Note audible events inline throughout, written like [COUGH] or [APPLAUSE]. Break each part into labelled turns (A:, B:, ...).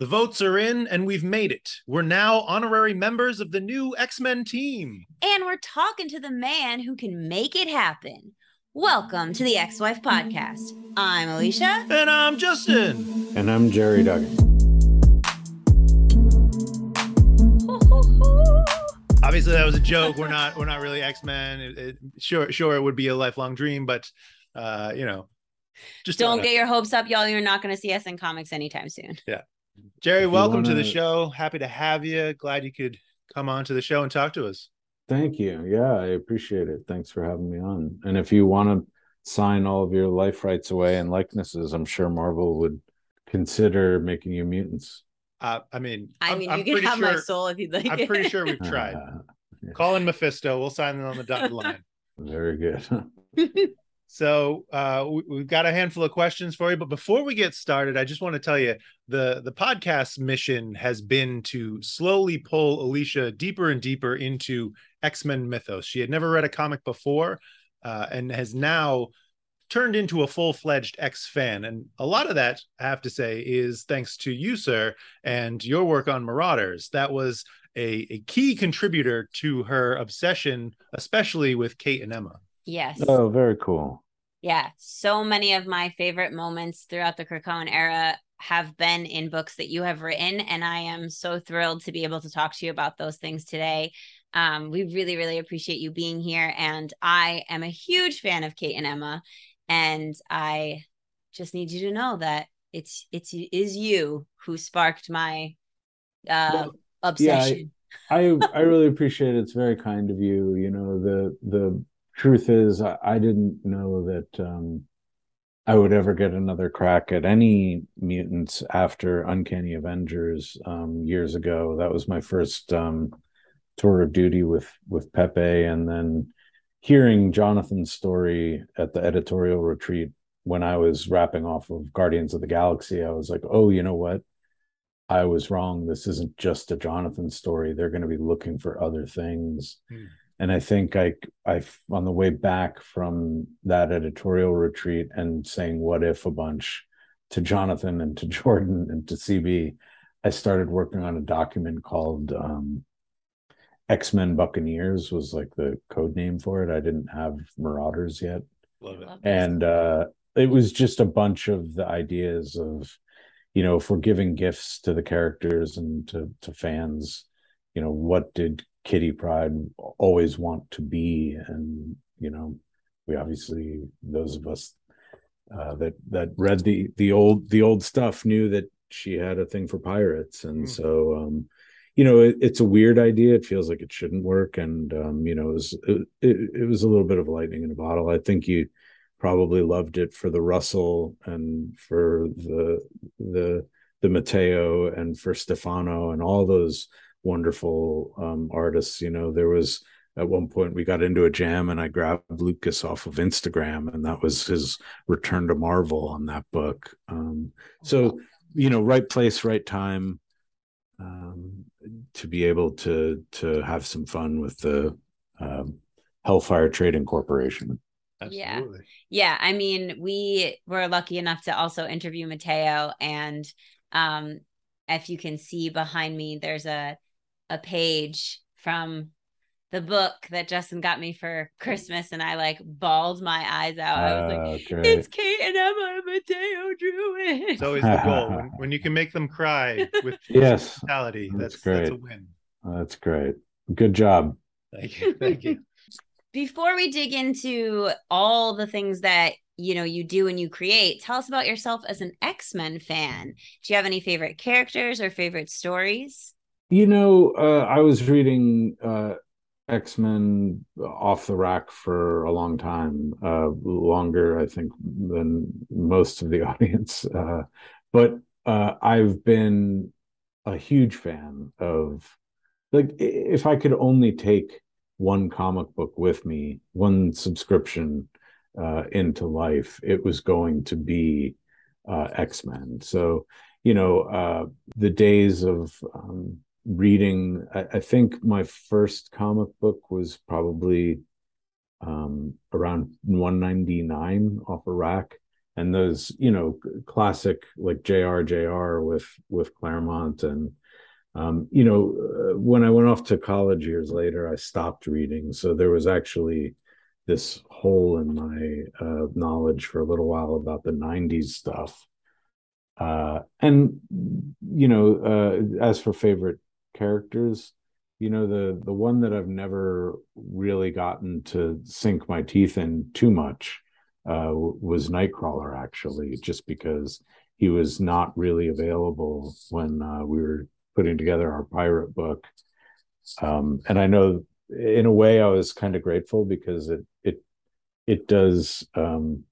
A: The votes are in, and we've made it. We're now honorary members of the new X Men team.
B: And we're talking to the man who can make it happen. Welcome to the X Wife Podcast. I'm Alicia.
A: And I'm Justin.
C: And I'm Gerry Duggan. [LAUGHS]
A: Obviously, that was a joke. We're not. We're not really X Men. Sure, sure, it would be a lifelong dream, but uh, you know,
B: just don't get your hopes up, y'all. You're not going to see us in comics anytime soon.
A: Yeah. Gerry, welcome wanna... to the show. Happy to have you. Glad you could come on to the show and talk to us.
C: Thank you. Yeah, I appreciate it. Thanks for having me on. And if you want to sign all of your life rights away and likenesses, I'm sure Marvel would consider making you mutants.
A: Uh, I mean,
B: I I'm, mean, you I'm can have sure, my soul if you'd like.
A: I'm pretty sure we've [LAUGHS] tried. Uh, [LAUGHS] yeah. Call in Mephisto. We'll sign them on the dotted line.
C: Very good. [LAUGHS]
A: So uh, we, have got a handful of questions for you, but before we get started, I just want to tell you the the podcast mission has been to slowly pull Alicia deeper and deeper into X Men mythos. She had never read a comic before, uh, and has now turned into a full fledged X fan. And a lot of that, I have to say, is thanks to you, sir, and your work on Marauders. That was a, a key contributor to her obsession, especially with Kate and Emma.
B: Yes.
C: Oh, very cool
B: yeah, so many of my favorite moments throughout the Krakoan era have been in books that you have written, and I am so thrilled to be able to talk to you about those things today. Um, we really, really appreciate you being here, and I am a huge fan of Kate and Emma, and I just need you to know that it's it's is you who sparked my uh, well, obsession.
C: Yeah, I, I I really [LAUGHS] appreciate it. It's very kind of you. You know the the truth is, I, didn't know that um, I would ever get another crack at any mutants after Uncanny Avengers um, years ago. That was my first um, tour of duty with with Pepe, and then hearing Jonathan's story at the editorial retreat when I was wrapping off of Guardians of the Galaxy, I was like, oh, you know what? I was wrong. This isn't just a Jonathan story. They're going to be looking for other things. Mm and I think I I on the way back from that editorial retreat and saying what if a bunch to Jonathan and to [LAUGHS] Jordan and to CB, I started working on a document called um, X Men Buccaneers was like the code name for it. I didn't have Marauders yet,
A: Love it.
C: and uh, it was just a bunch of the ideas of, you know, if we're giving gifts to the characters and to to fans, you know, what did Kitty Pryde always want to be, and you know, we obviously those of us uh, that that read the the old the old stuff knew that she had a thing for pirates, and mm. so um, you know, it, it's a weird idea. It feels like it shouldn't work, and um, you know, it was it, it was a little bit of lightning in a bottle. I think you probably loved it for the Russell and for the the the Mateo and for Stefano and all those wonderful um, artists. You know, there was at one point we got into a jam and I grabbed Lucas off of Instagram, and that was his return to Marvel on that book. Um, so, you know, right place, right time um, to be able to to have some fun with the um, Hellfire Trading Corporation.
B: Absolutely. Yeah. Yeah. I mean, we were lucky enough to also interview Mateo and um if you can see behind me, there's a a page from the book that Justin got me for Christmas, and I like bawled my eyes out. I was like, oh, "It's Kate and Emma and Mateo drew it."
A: It's always [LAUGHS] the goal when, when you can make them cry with [LAUGHS]
C: yes
A: mentality. That's, that's great. That's a win.
C: That's great. Good job.
A: Thank you. Thank you. [LAUGHS]
B: Before we dig into all the things that you know you do and you create, tell us about yourself as an X Men fan. Do you have any favorite characters or favorite stories?
C: You know, uh, I was reading uh, X Men off the rack for a long time, uh, longer, I think, than most of the [LAUGHS] audience. Uh, but uh, I've been a huge fan of, like, if I could only take one comic book with me, one subscription uh, into life, it was going to be X Men. So, you know, the days of um, reading I, I, think my first comic book was probably um, around 199 off a rack. And those you know classic like jr jr with with claremont and um, you know uh, when i went off to college years later i stopped reading. So there was actually this hole in my uh, knowledge for a little while about the 90s stuff. Uh, and you know uh, as for favorite characters you know the the one that i've never really gotten to sink my teeth in too much uh, was nightcrawler actually just because he was not really available when uh, we were putting together our pirate book. Um, and i know in a way i was kind of grateful because it it it does um,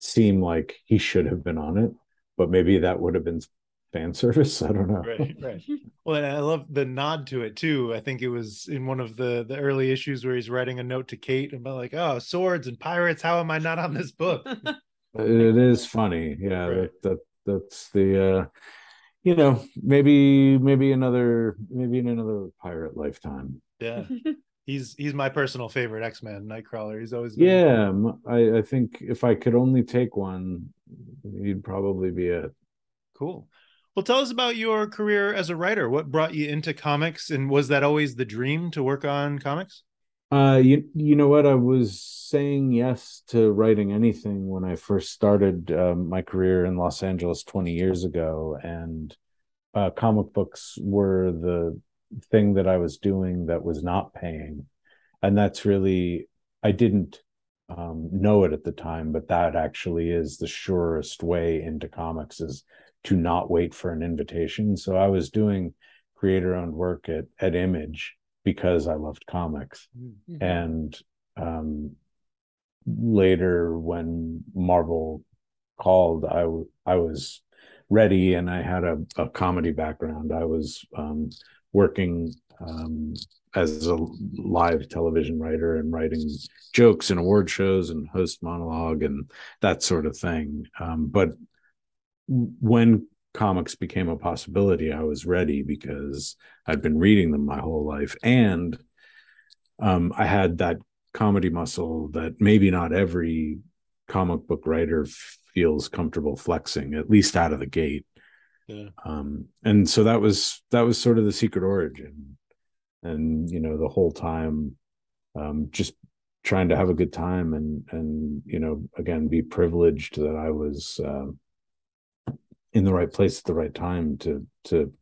C: seem like he should have been on it but maybe that would have been fan service. I don't know.
A: Right, right. Well, and I love the nod to it too. I think it was in one of the the early issues where he's writing a note to Kate about like, oh, swords and pirates. How am I not on this book? [LAUGHS]
C: it is funny. Yeah, right. that, that that's the uh you know, maybe maybe another maybe in another pirate lifetime.
A: Yeah. he's he's my personal favorite X-Men Nightcrawler. He's always
C: Yeah, I I think if I could only take one, he'd probably be it.
A: Cool. Well, tell us about your career as a writer. What brought you into comics, and was that always the dream to work on comics?
C: Uh, you you know what? I was saying yes to writing anything when I first started uh, my career in Los Angeles twenty years ago, and uh, comic books were the thing that I was doing that was not paying, and that's really I didn't um, know it at the time, but that actually is the surest way into comics is to not wait for an invitation. So I was doing creator owned work at at Image because I loved comics. Mm-hmm. And um, later when Marvel called, I I was ready and I had a, a comedy background. I was um, working um, as a live television writer and writing jokes and award shows and host monologue and that sort of thing. Um, but when comics became a possibility, I was ready because I'd been reading them my whole life. And um, I had that comedy muscle that maybe not every comic book writer feels comfortable flexing, at least out of the gate. Yeah. Um, and so that was that was sort of the secret origin. And you know, the whole time um, just trying to have a good time and and you know, again, be privileged that I was uh, in the right place at the right time to to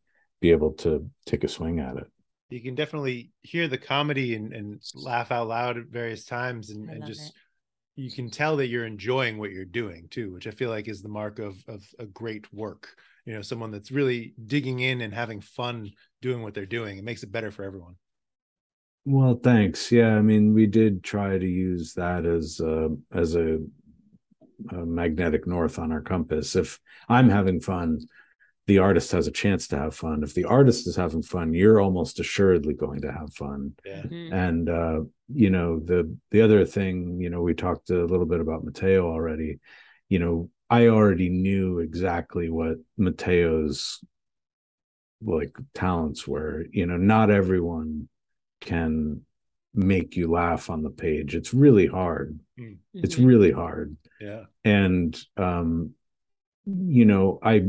C: be able to take a swing at it.
A: You can definitely hear the comedy and, and laugh out loud at various times and, and just it. you can tell that you're enjoying what you're doing too which i feel like is the mark of of a great work. You know someone that's really digging in and having fun doing what they're doing it makes it better for everyone.
C: Well thanks. Yeah i mean we did try to use that as uh as a magnetic north on our compass. If I'm having fun, the artist has a chance to have fun. If the artist is having fun, you're almost assuredly going to have fun. Yeah. Mm-hmm. And uh, you know, the the other thing, you know, we talked a little bit about Mateo already. You know, I already knew exactly what Mateo's like talents were. You know, not everyone can make you laugh on the page. It's really hard. Mm-hmm. It's really hard.
A: Yeah.
C: And um, you know, I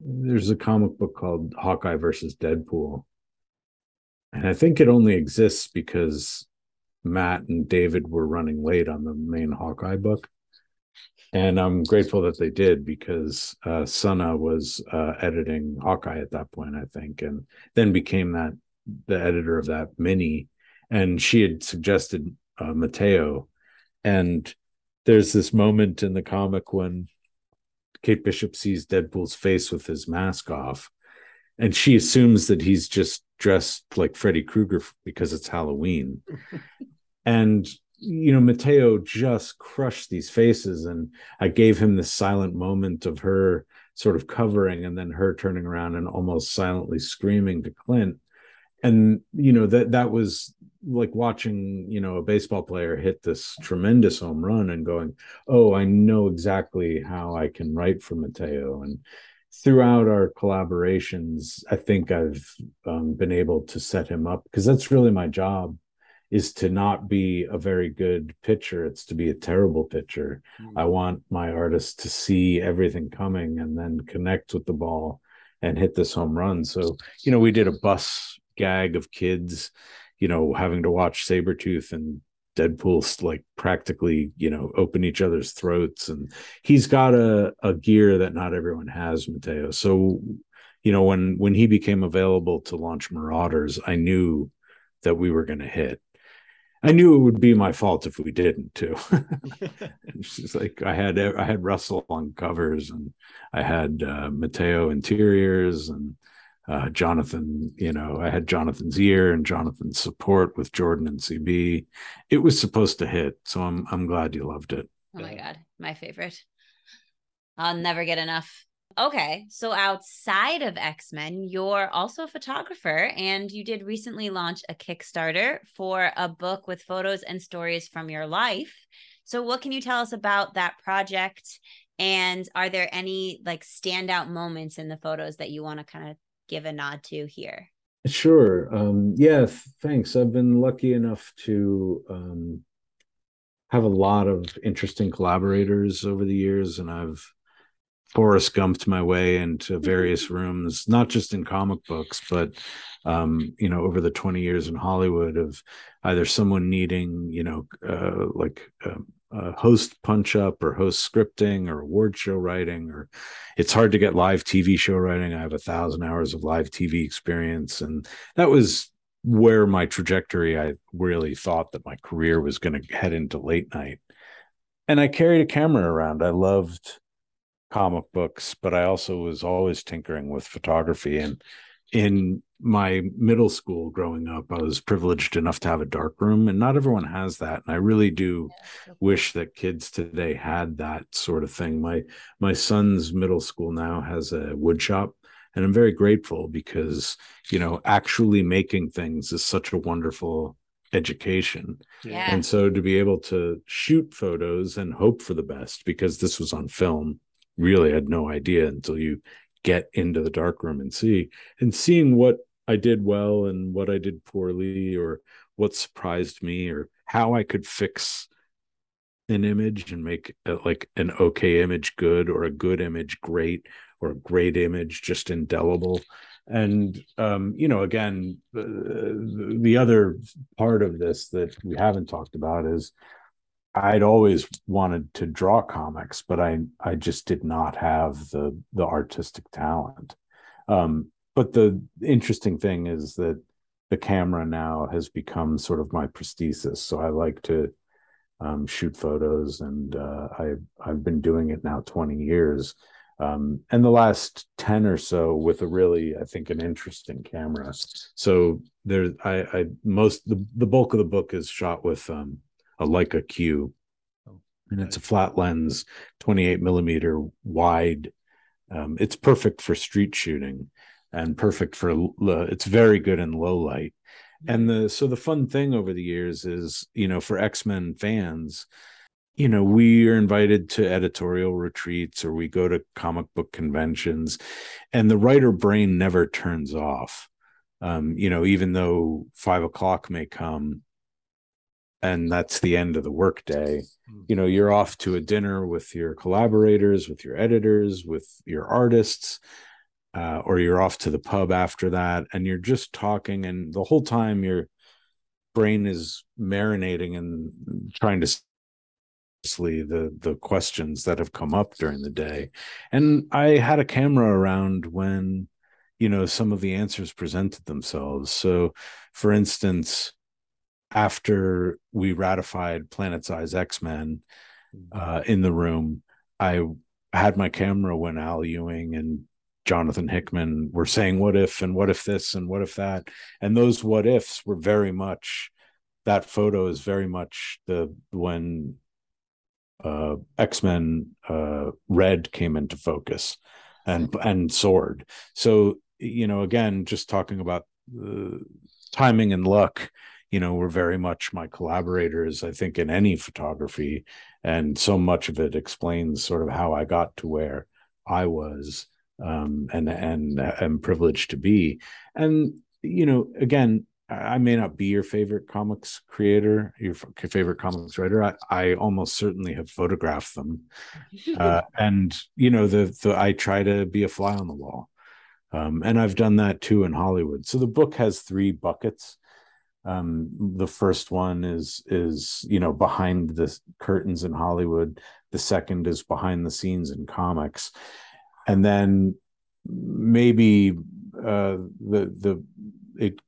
C: there's a comic book called Hawkeye versus Deadpool. And I think it only exists because Matt and David were running late on the main Hawkeye book. And I'm grateful that they did because uh, Sana was uh, editing Hawkeye at that point, I think, and then became that the editor of that mini. And she had suggested uh, Mateo, and there's this moment in the comic when Kate Bishop sees Deadpool's face with his mask off, and she assumes that he's just dressed like Freddy Krueger because it's Halloween. [LAUGHS] and you know, Mateo just crushed these faces, and I gave him this silent moment of her sort of covering and then her turning around and almost silently screaming to Clint. And you know that that was like watching you know a baseball player hit this tremendous home run and going oh i know exactly how i can write for mateo. And throughout our collaborations i think i've um, been able to set him up because that's really my job is to not be a very good pitcher it's to be a terrible pitcher. Mm. i want my artist to see everything coming and then connect with the ball and hit this home run. So you know we did a bus gag of kids you know having to watch Sabretooth and Deadpool like practically, you know, open each other's throats. And he's got a, a gear that not everyone has, Mateo. So, you know, when when he became available to launch Marauders, I knew that we were gonna hit. I knew it would be my fault if we didn't too. [LAUGHS] [LAUGHS] it's just like I had I had Russell on covers and I had uh, Mateo interiors and uh, Jonathan. You know, I had Jonathan's ear and Jonathan's support with Jordan and CB. It was supposed to hit, so I'm I'm glad you loved it.
B: Oh my god, my favorite. I'll never get enough. Okay, so outside of X Men, you're also a photographer, and you did recently launch a Kickstarter for a book with photos and stories from your life. So, what can you tell us about that project? And are there any like standout moments in the photos that you want to kind of give a nod to here?
C: Sure. Um, yeah, thanks. I've been lucky enough to um, have a lot of interesting collaborators over the years, and I've Forrest Gumped my way into [LAUGHS] various rooms, not just in comic books, but um, you know, over the 20 years in Hollywood of either someone needing, you know, uh, like um, a host punch up or host scripting or award show writing, or it's hard to get live TV show writing. I have a thousand hours of live TV experience. And that was where my trajectory, I really thought that my career was going to head into late night. And I carried a camera around. I loved comic books, but I also was always tinkering with photography. And in my middle school growing up, I was privileged enough to have a dark room, and not everyone has that. And I really do wish that kids today had that sort of thing. My my son's middle school now has a wood shop, and I'm very grateful because you know actually making things is such a wonderful education.
B: Yeah.
C: And so to be able to shoot photos and hope for the best because this was on film really had no idea until you get into the dark room and see and seeing what I did well and what I did poorly or what surprised me or how I could fix an image and make a, like an okay image good or a good image great or a great image just indelible. And um, you know again the, the other part of this that we haven't talked about is I'd always wanted to draw comics, but I I just did not have the the artistic talent. Um, but the interesting thing is that the camera now has become sort of my prosthesis. So I like to um, shoot photos, and uh, I I've been doing it now twenty years, um, and the last ten or so with a really I think an interesting camera. So there I I most the the bulk of the book is shot with um, a Leica Q, oh, and it's a flat lens, 28 millimeter wide. Um, it's perfect for street shooting and perfect for it's very good in low light. And the so the fun thing over the years is, you know, for X-Men fans, you know, we are invited to editorial retreats or we go to comic book conventions, and the writer brain never turns off. Um, you know, even though five o'clock may come, and that's the end of the workday hmm. you know you're off to a dinner with your collaborators with your editors with your artists uh, or you're off to the pub after that and you're just talking and the whole time your brain is marinating and trying to see the the questions that have come up during the day. And i had a camera around when you know some of the answers presented themselves. So for instance after we ratified Planet Size X Men mm-hmm. uh, in the room, I had my camera when Al Ewing and Jonathan Hickman were saying, What if, and what if this, and what if that. And those what ifs were very much that photo is very much the when uh, X Men uh, Red came into focus and and Sword. So you know, again, just talking about uh, timing and luck you know were very much my collaborators i think in any photography and so much of it explains sort of how i got to where i was um, and and am privileged to be and you know again I may not be your favorite comics creator, your favorite comics writer. I, I almost certainly have photographed them, uh, [LAUGHS] and you know the the I try to be a fly on the wall, um, and I've done that too in Hollywood. So the book has three buckets. Um, the first one is is you know behind the curtains in Hollywood. The second is behind the scenes in comics, and then maybe uh, the the it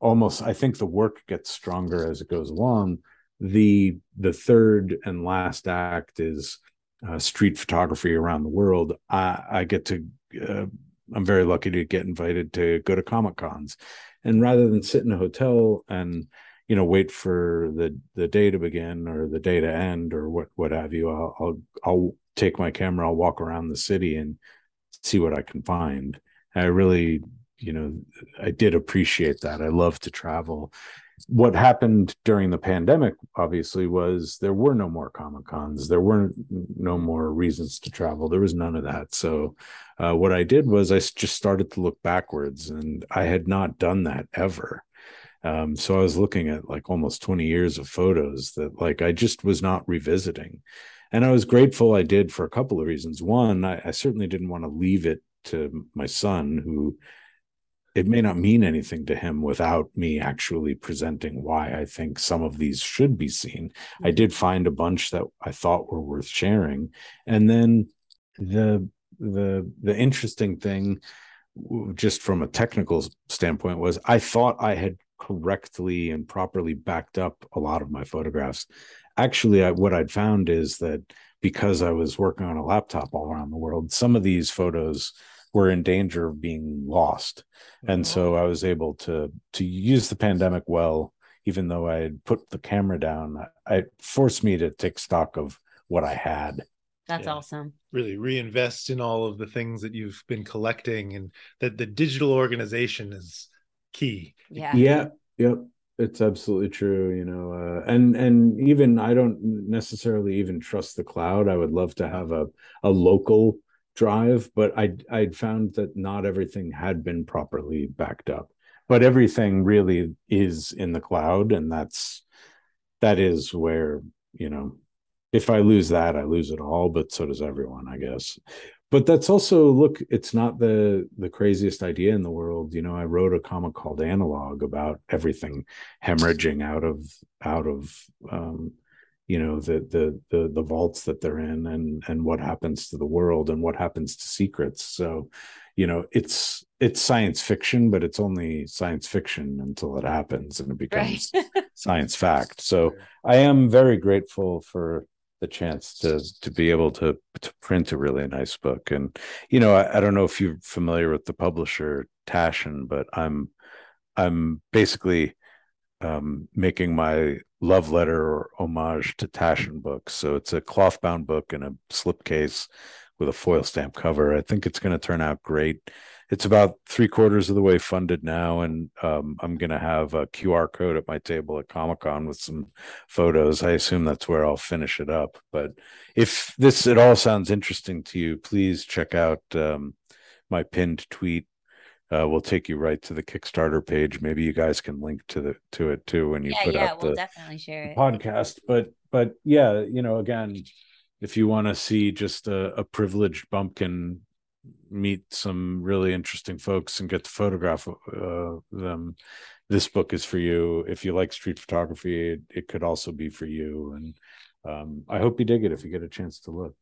C: almost i think the work gets stronger as it goes along. The the third and last act is uh, street photography around the world. I i get to uh, i'm very lucky to get invited to go to comic cons and rather than sit in a hotel and you know wait for the the day to begin or the day to end or what what have you i'll i'll, I'll take my camera i'll walk around the city and see what i can find. I really you know i did appreciate that. I love to travel what happened during the pandemic obviously was there were no more comic cons there weren't no more reasons to travel. There was none of that. So uh, what i did was i just started to look backwards and i had not done that ever. Um, so i was looking at like almost 20 years of photos that like i just was not revisiting. And i was grateful i did for a couple of reasons. One i, I certainly didn't want to leave it to my son who it may not mean anything to him without me actually presenting why I think some of these should be seen. I mm-hmm. did find a bunch that I thought were worth sharing. And then the the the interesting thing just from a technical standpoint was I thought I had correctly and properly backed up a lot of my photographs. Actually, I, what I'd found is that because I was working on a laptop all around the world, some of these photos were in danger of being lost. And so mm-hmm. I was able to to use the pandemic well, even though I had put the camera down. It forced me to take stock of what I had.
B: That's yeah. awesome.
A: Really reinvest in all of the things that you've been collecting and that the digital organization is key.
B: Yeah.
C: Yeah. Yep. It's absolutely true, you know, uh, and and even I don't necessarily even trust the cloud. I would love to have a a local drive, but I I'd found that not everything had been properly backed up. But everything really is in the cloud, and that's that is where you know if I lose that, I lose it all. But so does everyone, I guess. But that's also look, it's not the the craziest idea in the world. You know, I wrote a comic called Analog about everything hemorrhaging out of out of um, you know the the the the vaults that they're in and and what happens to the world and what happens to secrets. So you know it's it's science fiction but it's only science fiction until it happens and it becomes right. science [LAUGHS] fact. So i am very grateful for the chance to to be able to to print a really nice book. And you know i, I don't know if you're familiar with the publisher taschen but i'm i'm basically um, making my love letter or homage to Taschen books. So it's a cloth bound book in a slipcase with a foil stamp cover. I think it's going to turn out great. It's about three quarters of the way funded now, and um, I'm going to have a QR code at my table at Comic Con with some photos. I assume that's where I'll finish it up. But if this at all sounds interesting to you, please check out um, my pinned tweet uh, we'll take you right to the Kickstarter page. Maybe you guys can link to the to it too when you
B: yeah,
C: put
B: yeah,
C: out
B: we'll
C: the
B: definitely share it.
C: podcast. But but yeah, you know, again, if you want to see just a, a, privileged bumpkin meet some really interesting folks and get to photograph uh, them, this book is for you. If you like street photography, it, it could also be for you. And um, I hope you dig it if you get a chance to look.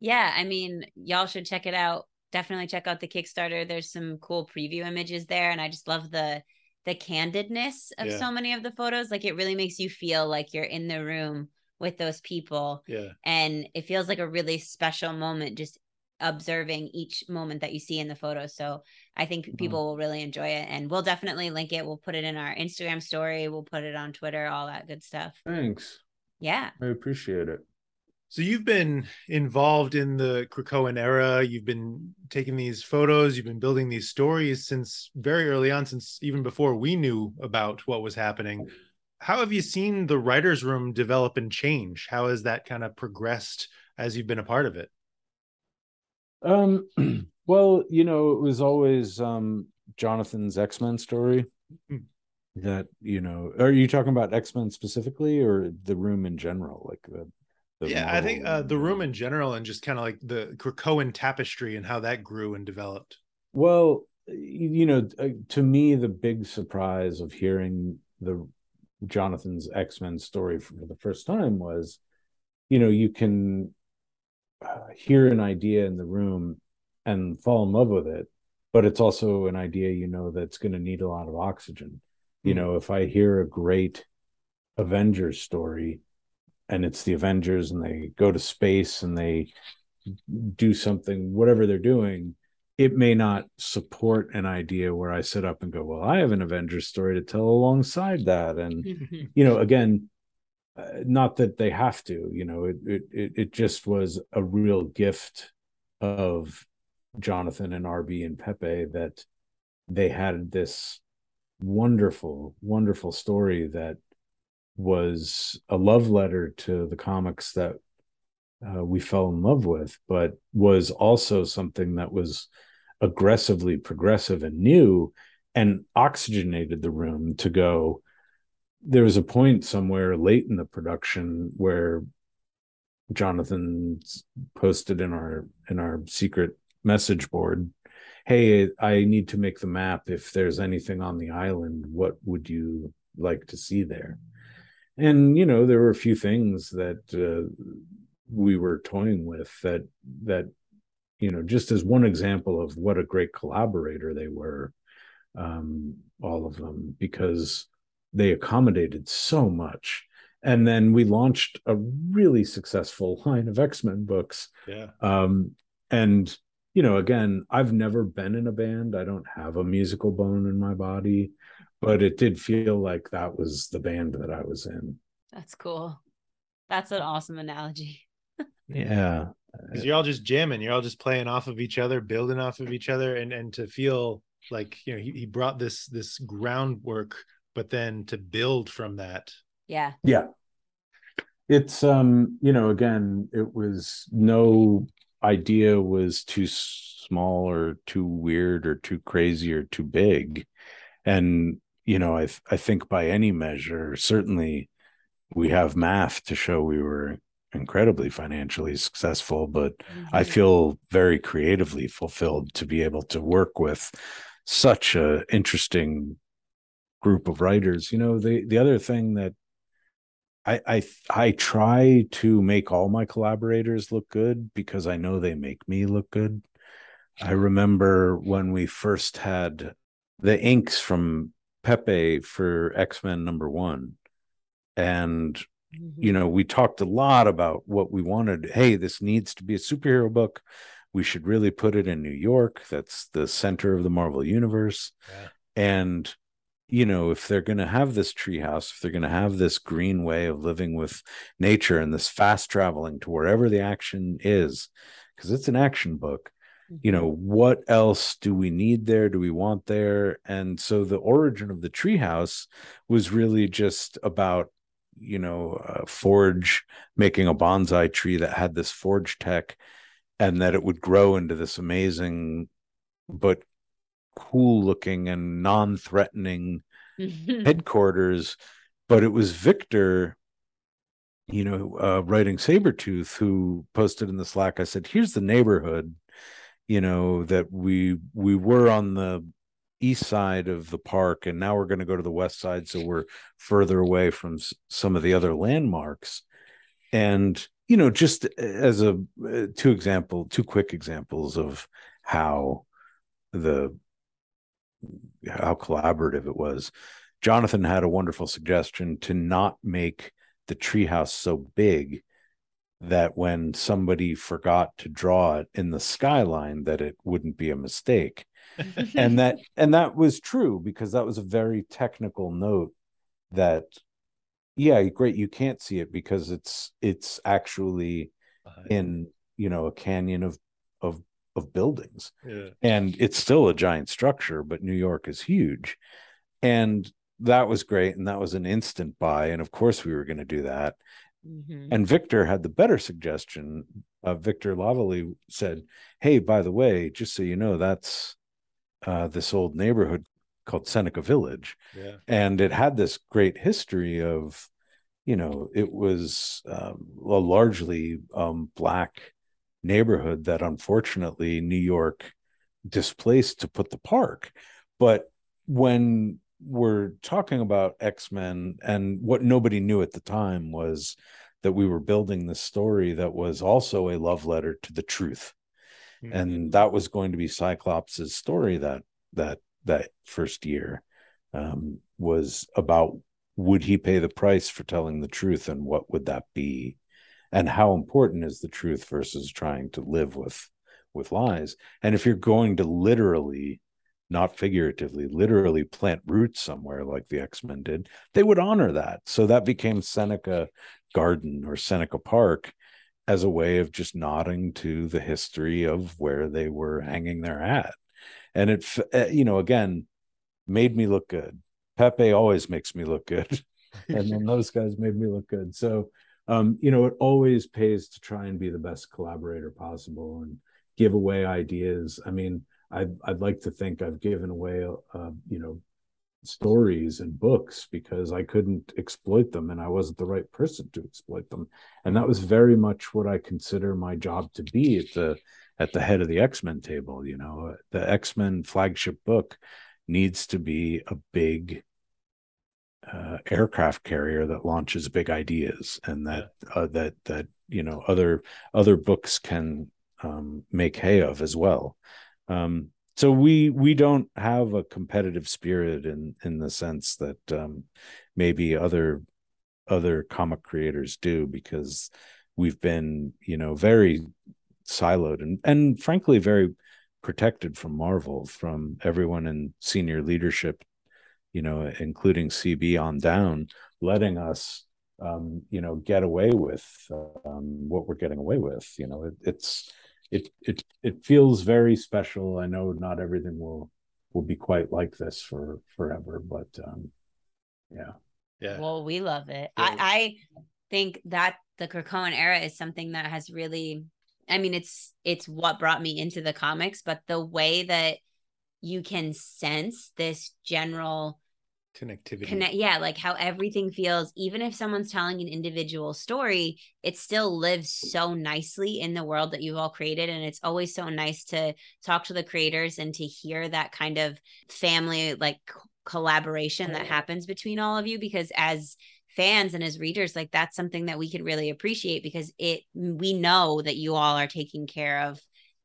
B: Yeah, I mean, y'all should check it out definitely check out the Kickstarter. There's some cool preview images there, and I just love the the candidness of yeah. so many of the photos. Like it really makes you feel like you're in the room with those people.
A: Yeah.
B: And it feels like a really special moment just observing each moment that you see in the photo. So I think mm-hmm. people will really enjoy it. And we'll definitely link it. We'll put it in our Instagram story. We'll put it on Twitter, all that good stuff.
C: Thanks.
B: Yeah.
C: I appreciate it.
A: So you've been involved in the Krakoan era. You've been taking these photos. You've been building these stories since very early on, since even before we knew about what was happening. How have you seen the writers' room develop and change? How has that kind of progressed as you've been a part of it?
C: Um, [CLEARS THROAT] well, you know, it was always um, Jonathan's X Men story. Mm. that you know are you talking about x-men specifically or the room in general like the
A: yeah i think uh, the room in general and just kind of like the krakoan tapestry and how that grew and developed.
C: Well you know uh, to me the big surprise of hearing the jonathan's x-men story for the first time was you know you can uh, hear an idea in the room and fall in love with it but it's also an idea you know that's going to need a lot of oxygen. You know if i hear a great avengers story and it's the avengers and they go to space and they do something whatever they're doing it may not support an idea where i sit up and go well i have an avengers story to tell alongside that. And you know again uh, not that they have to you know it, it it just was a real gift of jonathan and rb and pepe that they had this wonderful, wonderful story that was a love letter to the comics that uh, we fell in love with, but was also something that was aggressively progressive and new and oxygenated the room to go. There was a point somewhere late in the production where Jonathan posted in our in our secret message board hey i need to make the map if there's anything on the island what would you like to see there and you know there were a few things that uh, we were toying with that that you know just as one example of what a great collaborator they were um, all of them because they accommodated so much. And then we launched a really successful [LAUGHS] line of x-men books
A: yeah.
C: um, and you know, again, I've never been in a band. I don't have a musical bone in my body, but it did feel like that was the band that I was in.
B: That's cool. That's an awesome analogy.
C: yeah.
A: Because you're all just jamming, you're all just playing off of each other, building off of each other, and and to feel like you know he, he brought this this groundwork, but then to build from that.
B: Yeah.
C: Yeah. It's um, you know, again, it was no idea was too small or too weird or too crazy or too big and you know i i think by any measure certainly we have math to show we were incredibly financially successful but mm-hmm. i feel very creatively fulfilled to be able to work with such a interesting group of writers you know the the other thing that I, I I try to make all my collaborators look good because I know they make me look good. I remember when we first had the inks from Pepe for X-Men number 1 and mm-hmm. you know we talked a lot about what we wanted. Hey this needs to be a superhero book. We should really put it in New York. That's the center of the Marvel universe. Yeah. and you know, if they're going to have this treehouse, if they're going to have this green way of living with nature and this fast traveling to wherever the action is, because it's an action book, you know, what else do we need there? Do we want there? And so the origin of the treehouse was really just about, you know, forge making a bonsai tree that had this forge tech and that it would grow into this amazing but cool looking and non-threatening [LAUGHS] headquarters but it was victor you know uh, writing sabretooth who posted in the slack i said here's the neighborhood you know that we we were on the east side of the park and now we're going to go to the west side so we're further away from some of the other landmarks and you know just as a uh, two example two quick examples of how the how collaborative it was. Jonathan had a wonderful suggestion to not make the treehouse so big that when somebody forgot to draw it in the skyline that it wouldn't be a mistake and that [LAUGHS] and that was true because that was a very technical note that yeah great you can't see it because it's it's actually in you know a canyon of of of buildings.
A: Yeah.
C: And it's still a giant structure, but New York is huge. And that was great. And that was an instant buy. And of course, we were going to do that. Mm-hmm. And Victor had the better suggestion. Uh, Victor LaValle said, Hey, by the way, just so you know, that's uh, this old neighborhood called Seneca Village,
A: Yeah.
C: and it had this great history of, you know, it was um, a largely um, black neighborhood that unfortunately New York displaced to put the park. But when we're talking about X-Men and what nobody knew at the time was that we were building this story that was also a love letter to the truth.
A: Mhm.
C: And that was going to be Cyclops's story that that that first year um, was about would he pay the price for telling the truth and what would that be and how important is the truth versus trying to live with with lies and if you're going to literally not figuratively literally plant roots somewhere like the x-men did they would honor that. So that became seneca garden or seneca park as a way of just nodding to the history of where they were hanging their hat. And it uh, you know again made me look good. Pepe always makes me look good. [LAUGHS] And then those guys made me look good. So um you know it always pays to try and be the best collaborator possible and give away ideas. I mean i'd, I'd like to think i've given away uh, you know stories and books because i couldn't exploit them and i wasn't the right person to exploit them. And that was very much what i consider my job to be at the at the head of the x-men table you know. The x-men flagship book needs to be a big uh, aircraft carrier that launches big ideas and that uh, that that you know other other books can um, make hay of as well um, so we we don't have a competitive spirit in in the sense that um, maybe other other comic creators do because we've been you know very siloed and and frankly very protected from Marvel from everyone in senior leadership you know including CB on down letting us um, you know get away with um, what we're getting away with. You know it, it's it it it feels very special i know not everything will will be quite like this for forever but um yeah
A: Yeah.
B: Well, we love it.
A: Yeah.
B: I, I think that the Krakoan era is something that has really I mean it's it's what brought me into the comics, but the way that you can sense this general
A: Connectivity.
B: connect yeah like how everything feels even if someone's telling an individual story it still lives so nicely in the world that you've all created and it's always so nice to talk to the creators and to hear that kind of family like collaboration that happens between all of you because as fans and as readers like that's something that we can really appreciate because it we know that you all are taking care of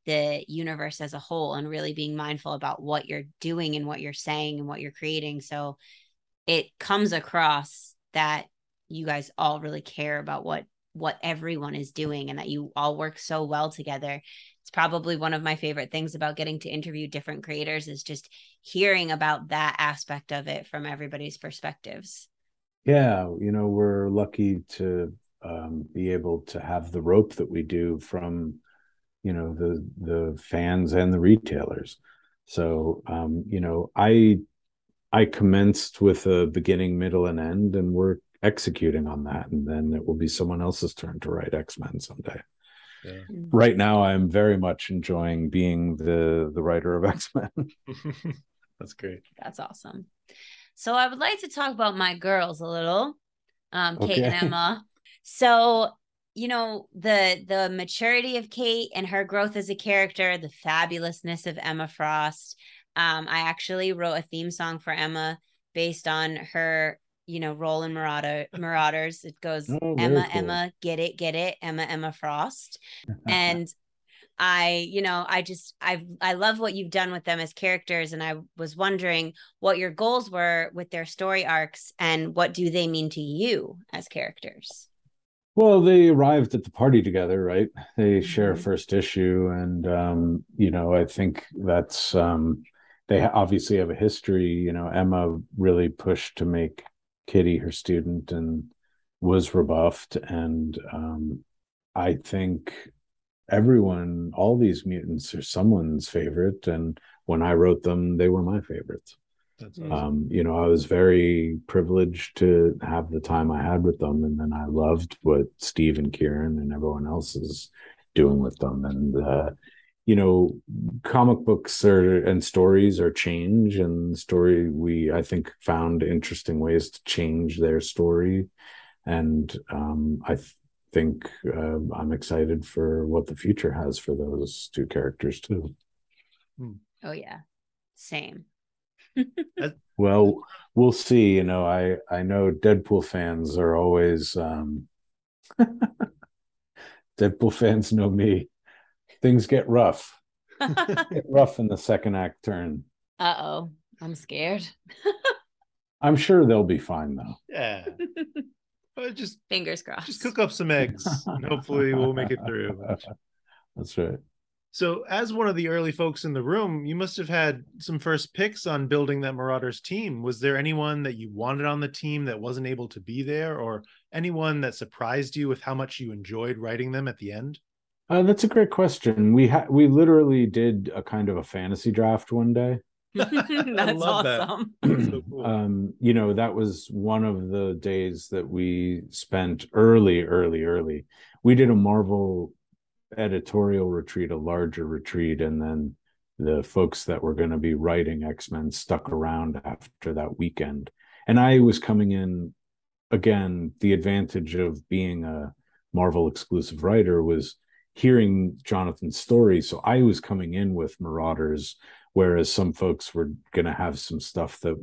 B: the universe as a whole and really being mindful about what you're doing and what you're saying and what you're creating. So it comes across that you guys all really care about what what everyone is doing and that you all work so well together. It's probably one of my favorite things about getting to interview different creators is just hearing about that aspect of it from everybody's perspectives.
C: Yeah you know we're lucky to um be able to have the rope that we do from you know the the fans and the retailers. So um you know i i commenced with a beginning middle and end and we're executing on that and then it will be someone else's turn to write x-men someday.
A: Yeah.
C: right now i'm very much enjoying being the the writer of x-men. [LAUGHS]
A: That's great.
B: that's awesome. So i would like to talk about my girls a little um kate and emma. So you know the the maturity of kate and her growth as a character the fabulousness of emma frost um i actually wrote a theme song for emma based on her you know role in marauder [LAUGHS] marauders it goes
C: Oh,
B: emma
C: cool.
B: emma get it get it emma emma frost [LAUGHS] and I, you know, I just I I love what you've done with them as characters and I was wondering what your goals were with their story arcs and what do they mean to you as characters?
C: Well, they arrived at the party together, right? They share a
B: Mhm.
C: first issue, and um, you know, I think that's um, they obviously have a history. You know, Emma really pushed to make Kitty her student and was rebuffed, and um, I think everyone, all these mutants, are someone's favorite, and when I wrote them, they were my favorites. Um, you know, I was very privileged to have the time I had with them, and then I loved what Steve and Kieron and everyone else is doing with them. And uh, you know comic books are and stories are change and story we i think found interesting ways to change their story. And um, i th- think uh, i'm excited for what the future has for those two characters too.
B: Oh yeah. Same [LAUGHS]
C: well we'll see you know i i know deadpool fans are always um [LAUGHS] deadpool fans know me. Things get rough. [LAUGHS] Get rough in the second act turn.
B: Uh-oh i'm scared.
C: I'm sure they'll be fine though.
A: Yeah. But just
B: fingers crossed.
A: just cook up some eggs. And hopefully we'll make it through.
C: that's right
A: So, as one of the early folks in the room, you must have had some first picks on building that Marauders team. Was there anyone that you wanted on the team that wasn't able to be there, or anyone that surprised you with how much you enjoyed writing them at the end?
C: Uh, that's a great question. We had we literally did a kind of a fantasy draft one day. [LAUGHS] [LAUGHS]
B: that's
A: love that.
B: awesome
A: So [CLEARS THROAT] cool.
C: um, you know, that was one of the days that we spent early, early, early. We did a Marvel editorial retreat, a larger retreat, and then the folks that were going to be writing X-Men stuck around after that weekend. And I was coming in again, the advantage of being a Marvel exclusive writer was hearing Jonathan's story. So I was coming in with Marauders, whereas some folks were going to have some stuff that,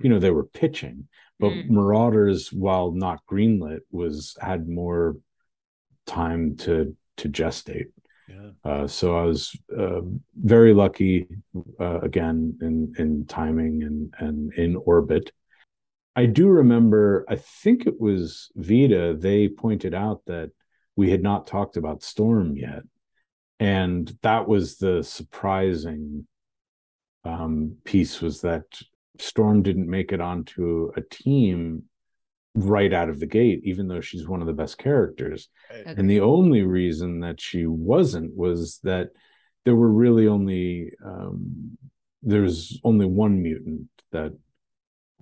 C: you know, they were pitching. But
B: Mm.
C: Marauders, while not greenlit, was had more time to to gestate.
A: yeah.
C: Uh, so I was uh, very lucky uh, again in in timing and and in orbit. I do remember. I think it was Vita. They pointed out that we had not talked about Storm yet, and that was the surprising um, piece. Was that Storm didn't make it onto a team right out of the gate, even though she's one of the best characters.
B: Okay.
C: And the only reason that she wasn't was that there were really only um, there's only one mutant that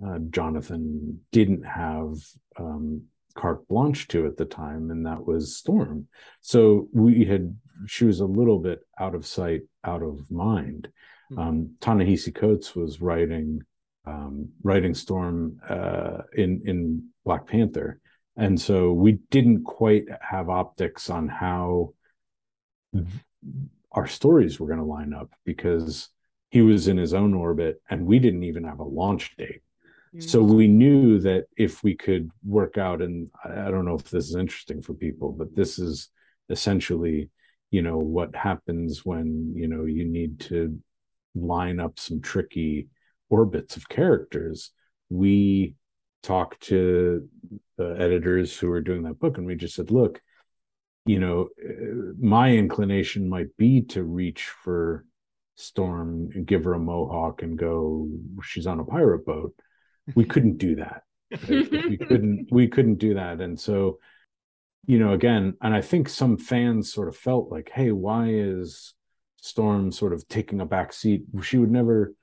C: uh, Jonathan didn't have um, carte blanche to at the time, and that was Storm. So we had she was a little bit out of sight, out of mind.
A: Hmm.
C: Um, Ta-Nehisi Coates was writing um, writing Storm uh, in in Black Panther, and so we didn't quite have optics on how our stories were going to line up because he was in his own orbit and we didn't even have a launch date. So we knew that if we could work out and i I don't know if this is interesting for people but this is essentially you know what happens when you know you need to line up some tricky orbits of characters we talked to the editors who were doing that book and we just said look you know uh, my inclination might be to reach for storm and give her a mohawk and go she's on a pirate boat. We [LAUGHS] couldn't do that. Right? we couldn't [LAUGHS] we couldn't do that. And so you know again and i think some fans sort of felt like hey why is storm sort of taking a back seat? She would never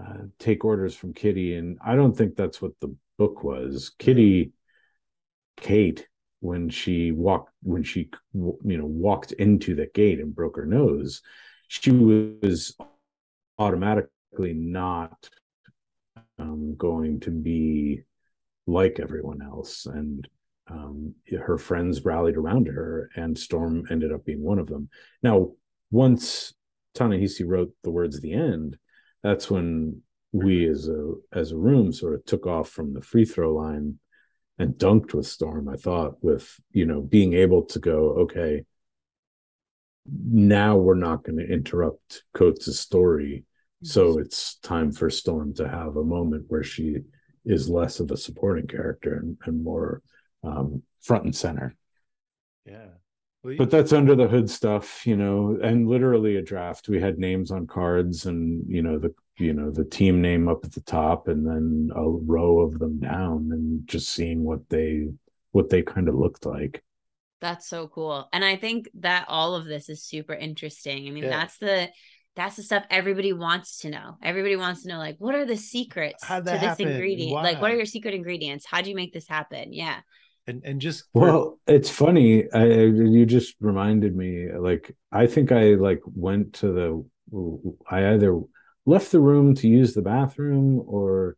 C: uh, take orders from kitty and i don't think that's what the book was. Kitty kate when she walked when she you know walked into the gate and broke her nose she was automatically not um, going to be like everyone else. And um, her friends rallied around her and storm ended up being one of them. Now once ta-nehisi wrote the words at the end that's when we as a as a room sort of took off from the free throw line and dunked with storm i thought with you know being able to go okay now we're not going to interrupt coates' story. So it's time for storm to have a moment where she is less of a supporting character and, and more um, front and center.
A: Yeah. Well,
C: but that's under the hood stuff you know and literally a draft. We had names on cards and you know the you know the team name up at the top and then a row of them down and just seeing what they what they kind of looked like
B: That's so cool. And I think that all of this is super interesting. I mean,
A: Yeah.
B: that's the that's the stuff everybody wants to know. Everybody wants to know like what are the secrets to this
A: happen?
B: ingredient? Like what are your secret ingredients? How do you make this happen? Yeah.
A: and and just
C: well it's funny I, you just reminded me like i think i like went to the i either left the room to use the bathroom or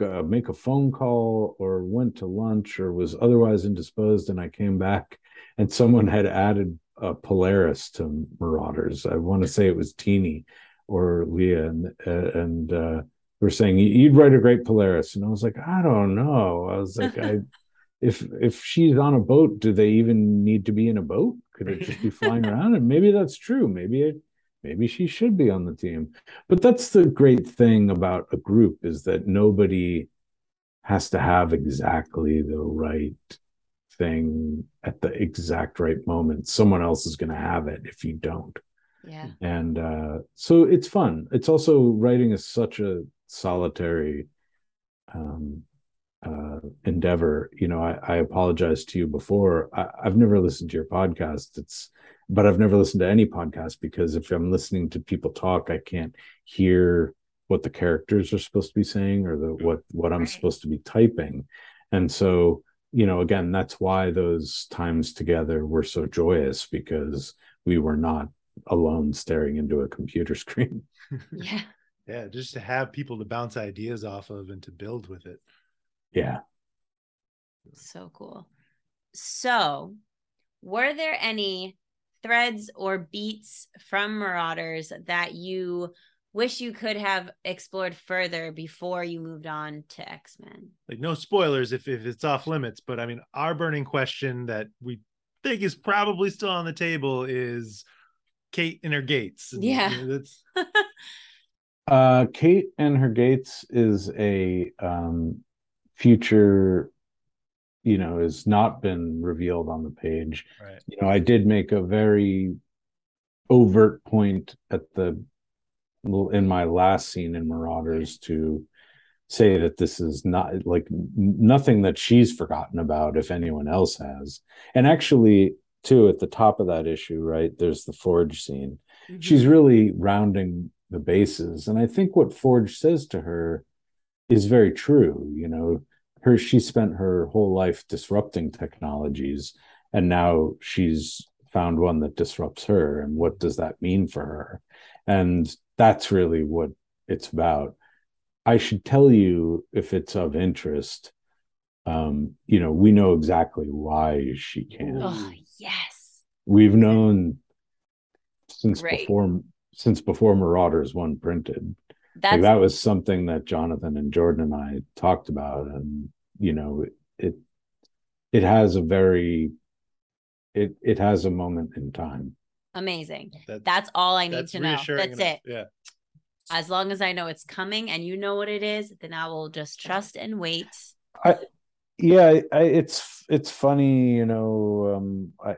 C: uh, make a phone call or went to lunch or was otherwise indisposed and i came back and someone had added a polaris to marauders i want to say it was Tini or leah and uh, and uh were saying you'd write a great polaris and i was like i don't know i was like i [LAUGHS] if if she's on a boat, do they even need to be in a boat? Could it just be flying [LAUGHS] around? And maybe that's true. Maybe it maybe she should be on the team. But that's the great thing about a group is that nobody has to have exactly the right thing at the exact right moment. Someone else is going to have it if you don't.
B: Yeah.
C: And uh, so it's fun. It's also writing is such a solitary um, uh, endeavor. You know, I, I apologize to you before. I, I've never listened to your podcast. It's, but I've never listened to any podcast because if I'm listening to people talk, I can't hear what the characters are supposed to be saying or the what what I'm right. supposed to be typing. And so, you know, again, that's why those times together were so joyous because we were not alone staring into a computer [LAUGHS] screen.
B: yeah. [LAUGHS]
A: Yeah, just to have people to bounce ideas off of and to build with it.
C: Yeah.
B: So cool. So, were there any threads or beats from Marauders that you wish you could have explored further before you moved on to X-Men?
A: Like no spoilers if if it's off limits, but I mean our burning question that we think is probably still on the table is Kate and her gates.
B: Yeah.
A: That's [LAUGHS]
C: uh Kate and her gates is a um future you know has not been revealed on the page
A: right.
C: you know i did make a very overt point at the in my last scene in marauders to say that this is not like nothing that she's forgotten about if anyone else has and actually too at the top of that issue right there's the forge scene mm-hmm. she's really rounding the bases and i think what forge says to her is very true. You know, her she spent her whole life disrupting technologies, and now she's found one that disrupts her. And what does that mean for her? And that's really what it's about. I should tell you if it's of interest. Um, you know, we know exactly why she can.
B: Oh yes.
C: We've known since before since before Marauders one printed. That's... Like that was something that Jonathan and Jordan and I talked about, and you know, it it has a very it it has a moment in time.
B: Amazing. That, that's all I need to know. That's it.
A: Yeah.
C: As
B: long as I know it's coming and you know what it is, then I will just trust and wait.
C: I yeah, I, it's it's funny, you know, um I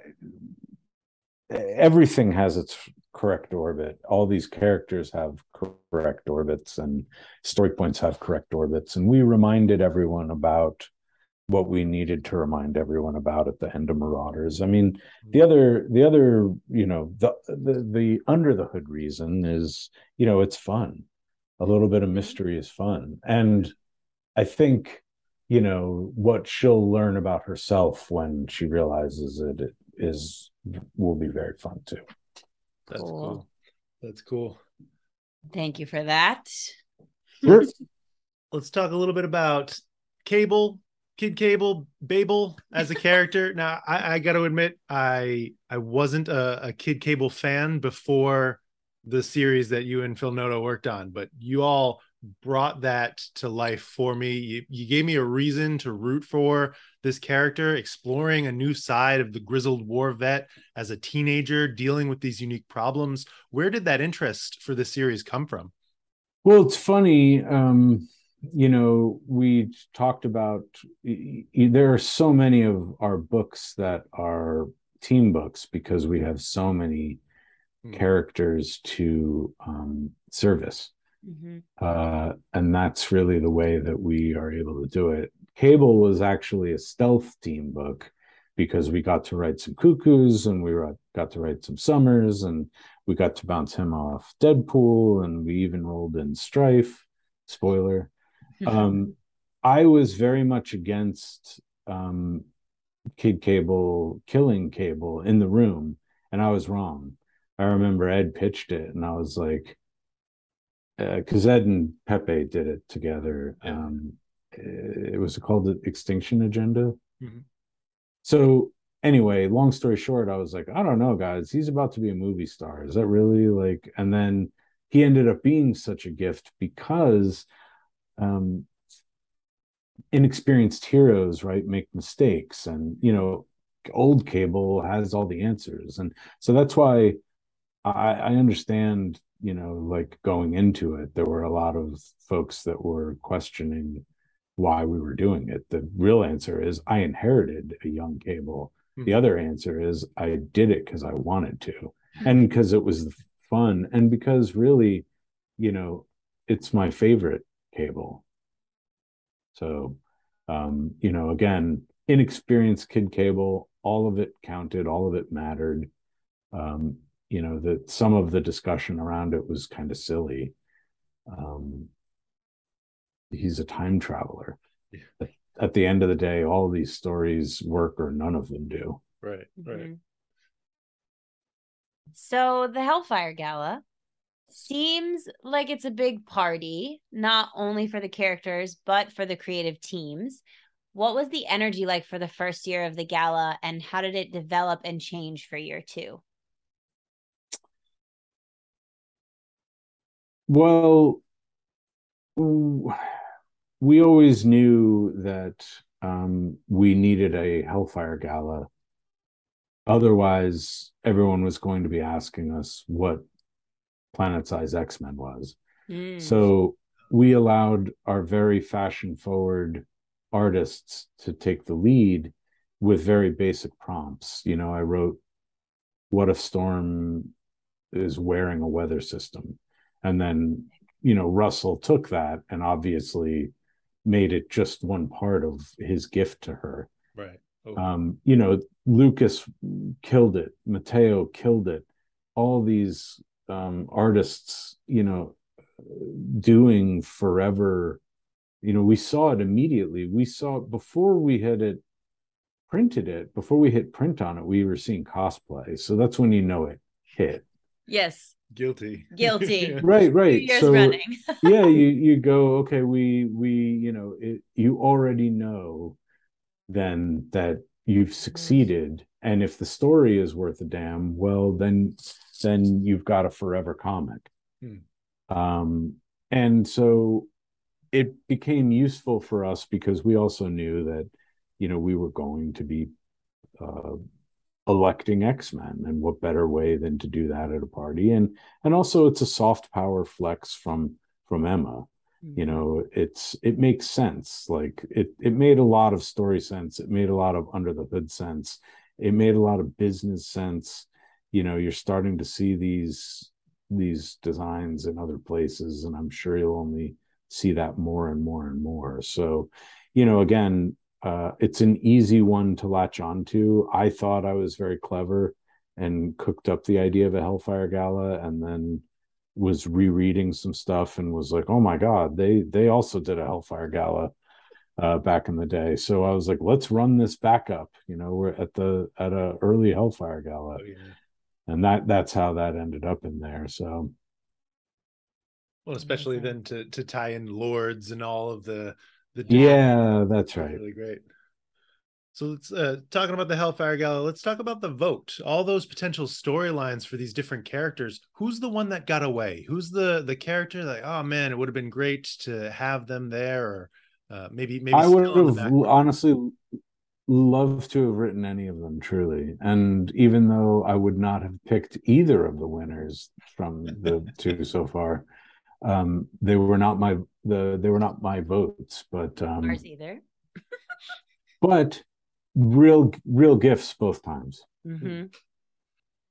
C: everything has its correct orbit. All these characters have correct orbits, and story points have correct orbits. And we reminded everyone about what we needed to remind everyone about at the end of Marauders. I mean, the other, the other, you know, the the, the under the hood reason is, you know, it's fun. A little bit of mystery is fun, and I think, you know, what she'll learn about herself when she realizes it, it is will be very fun too.
A: That's cool. cool. That's cool.
B: Thank you for that.
A: Sure. [LAUGHS] Let's talk a little bit about Cable, Kid Cable, Babel as a [LAUGHS] character. now, I, I got to admit, I I wasn't a, a Kid Cable fan before the series that you and Phil Noto worked on, but you all brought that to life for me. You, you gave me a reason to root for this character, exploring a new side of the grizzled war vet as a teenager, dealing with these unique problems. Where did that interest for the series come from?
C: Well, it's funny. Um, you know, we talked about there are so many of our books that are team books because we have so many hmm. characters to um, service Mm-hmm. Uh, and that's really the way that we are able to do it. Cable was actually a stealth team book because we got to write some cuckoos and we got to write some summers and we got to bounce him off Deadpool and we even rolled in Strife. Spoiler. um, [LAUGHS] I was very much against um, Kid Cable killing Cable in the room, and I was wrong. I remember Ed pitched it, and I was like, because uh, Ed and Pepe did it together. Um, it was called the Extinction Agenda. Mm-hmm. So anyway, long story short, I was like, I don't know, guys. He's about to be a movie star. Is that really like? And then he ended up being such a gift because um, inexperienced heroes, right, make mistakes, and you know, old Cable has all the answers, and so that's why I, I understand. You know, like going into it, there were a lot of folks that were questioning why we were doing it. The real answer is I inherited a young Cable the hmm. other answer is I did it because I wanted to and because it was fun and because really, you know, it's my favorite cable. So, um, you know, again, inexperienced kid cable, all of it counted, all of it mattered. Um, you know, that some of the discussion around it was kind of silly. Um, he's a time traveler. Yeah at the end of the day, all these stories work or none of them do.
A: Right, right. Mm-hmm.
B: So the Hellfire Gala seems like it's a big party, not only for the characters, but for the creative teams. What was the energy like for the first year of the gala, and how did it develop and change for year two?
C: Well, we always knew that um, we needed a Hellfire Gala. Otherwise, everyone was going to be asking us what Planet Size X Men was. Mm. So we allowed our very fashion forward artists to take the lead with very basic prompts. You know, I wrote, What if Storm is wearing a weather system? And then, you know, Russell took that and obviously made it just one part of his gift to her.
A: Right.
C: Oh. Um, you know, Lucas killed it, Mateo killed it. All these um, artists, you know, doing forever. You know, we saw it immediately. We saw it before we had it printed it, before we hit print on it, we were seeing cosplay. So that's when you know it hit.
B: Yes.
A: Guilty.
B: Guilty. [LAUGHS]
C: Right right. So [LAUGHS] yeah you you go okay we we you know it, you already know then that you've succeeded. And if the story is worth a damn well then then you've got a forever comic. Hmm. um and so it became useful for us because we also knew that you know we were going to be uh, electing X-Men and what better way than to do that at a party? And and also it's a soft power flex from from Emma. Mm-hmm. you know it's it makes sense. Like it it made a lot of story sense. It made a lot of under the hood sense. It made a lot of business sense. You know you're starting to see these these designs in other places and I'm sure you'll only see that more and more and more. So you know again uh, it's an easy one to latch onto. I thought I was very clever and cooked up the idea of a Hellfire Gala, and then was rereading some stuff and was like, "Oh my god, they they also did a Hellfire Gala." Uh, back in the day. So I was like, let's run this back up. You know, we're at the at a early Hellfire Gala, oh, yeah. and that that's how that ended up in there. So,
A: well, especially then to to tie in Lords and all of the
C: the yeah, that's right.
A: Really great. So let's uh talking about the Hellfire Gala, let's talk about the vote. All those potential storylines for these different characters. Who's the one that got away? Who's the the character that oh man, it would have been great to have them there or uh maybe maybe
C: I would have honestly loved to have written any of them truly. And even though I would not have picked either of the winners from the two so far, um they were not my the they were not my votes but um
B: ours either. [LAUGHS]
C: but real real gifts both times.
B: Mm-hmm.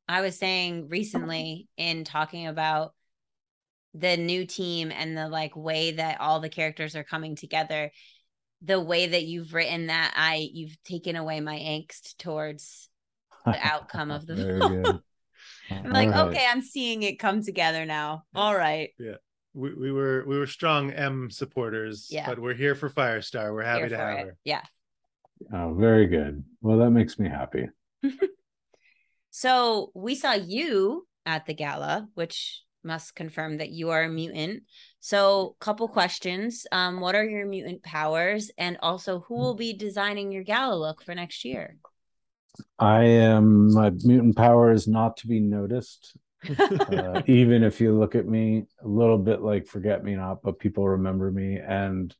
B: i was saying recently in talking about the new team and the like way that all the characters are coming together the way that you've written that i you've taken away my angst towards the outcome of the [LAUGHS] vote [LAUGHS] i'm like right. okay i'm seeing it come together now. All right.
A: Yeah we, we were we were strong M supporters, yeah. but we're here for Firestar. We're happy here to have
B: it.
A: her.
B: Yeah.
C: Oh, very good. Well, that makes me happy. [LAUGHS]
B: so we saw you at the gala, which must confirm that you are a mutant. So, couple questions. Um, what are your mutant powers? And also, who will be designing your gala look for next year?
C: I am my mutant power is not to be noticed. Uh, [LAUGHS] even if you look at me a little bit like forget me not, but people remember me. And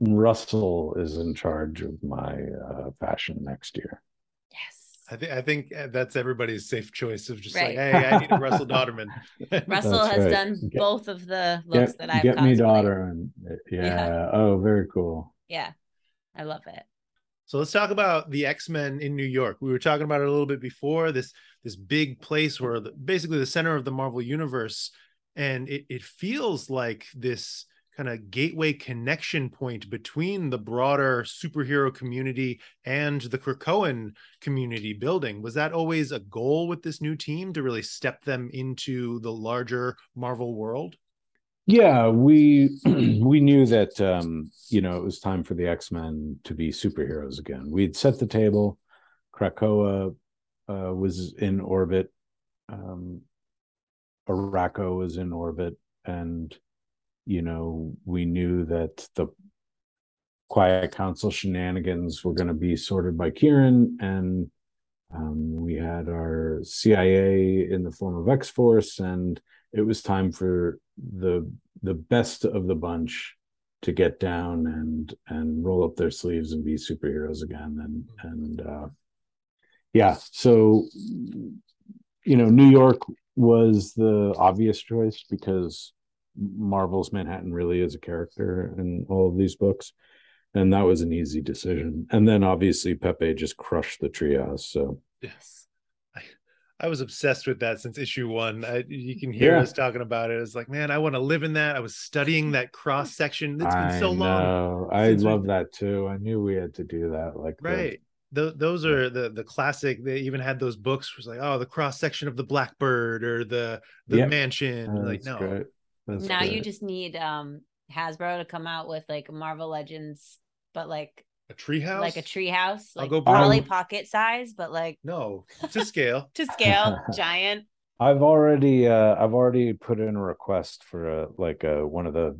C: Russell is in charge of my uh, fashion next year.
B: Yes.
A: I think I think uh, that's everybody's safe choice of just right. like, hey, I need a Russell [LAUGHS] Dauterman.
B: Russell that's has right. done get, both of the looks
C: get,
B: that I've
C: get me daughter and yeah. yeah. Oh, very cool.
B: Yeah, I love it.
A: So let's talk about the X-Men in New York. We were talking about it a little bit before this this big place where the, basically the center of the Marvel universe and it it feels like this kind of gateway connection point between the broader superhero community and the Krakoan community building. Was that always a goal with this new team to really step them into the larger Marvel world?
C: Yeah, we [CLEARS THROAT] we knew that um, you know it was time for the X Men to be superheroes again. We'd set the table. Krakoa uh, was in orbit. Um, Arakko was in orbit, and you know we knew that the Quiet Council shenanigans were going to be sorted by Kieron, and um, we had our CIA in the form of X Force, and it was time for the the best of the bunch to get down and and roll up their sleeves and be superheroes again. And and uh yeah so you know new york was the obvious choice because marvel's manhattan really is a character in all of these books. And that was an easy decision. And then obviously pepe just crushed the treehouse so
A: yes I was obsessed with that since issue one. I, you can hear yeah. us talking about it. It's like, man, I want to live in that. I was studying that cross section. It's been I so long.
C: I love we... that too. I knew we had to do that. Like,
A: right. The... those are the the classic. They even had those books. Was like, oh, the cross section of the Blackbird or the the yep. mansion. Oh, like, no.
B: now great. you just need um Hasbro to come out with like Marvel Legends, but like
A: a treehouse?
B: Like a treehouse, like I'll go Polly Pocket size, but like
A: no [LAUGHS] to scale. [LAUGHS]
B: to scale, [LAUGHS] giant.
C: I've already uh I've already put in a request for a like a one of the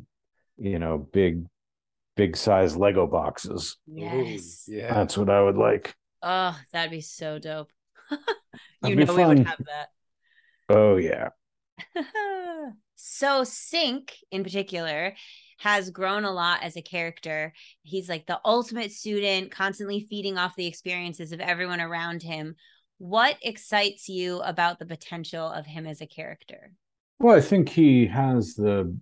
C: you know big big size Lego boxes.
B: Yes.
A: Ooh, yeah.
C: That's what I would like.
B: Oh, that'd be so dope. you know we would have that.
C: Oh yeah.
B: so Synch in particular has grown a lot as a character. He's like the ultimate student, constantly feeding off the experiences of everyone around him. What excites you about the potential of him as a character?
C: Well, I think he has the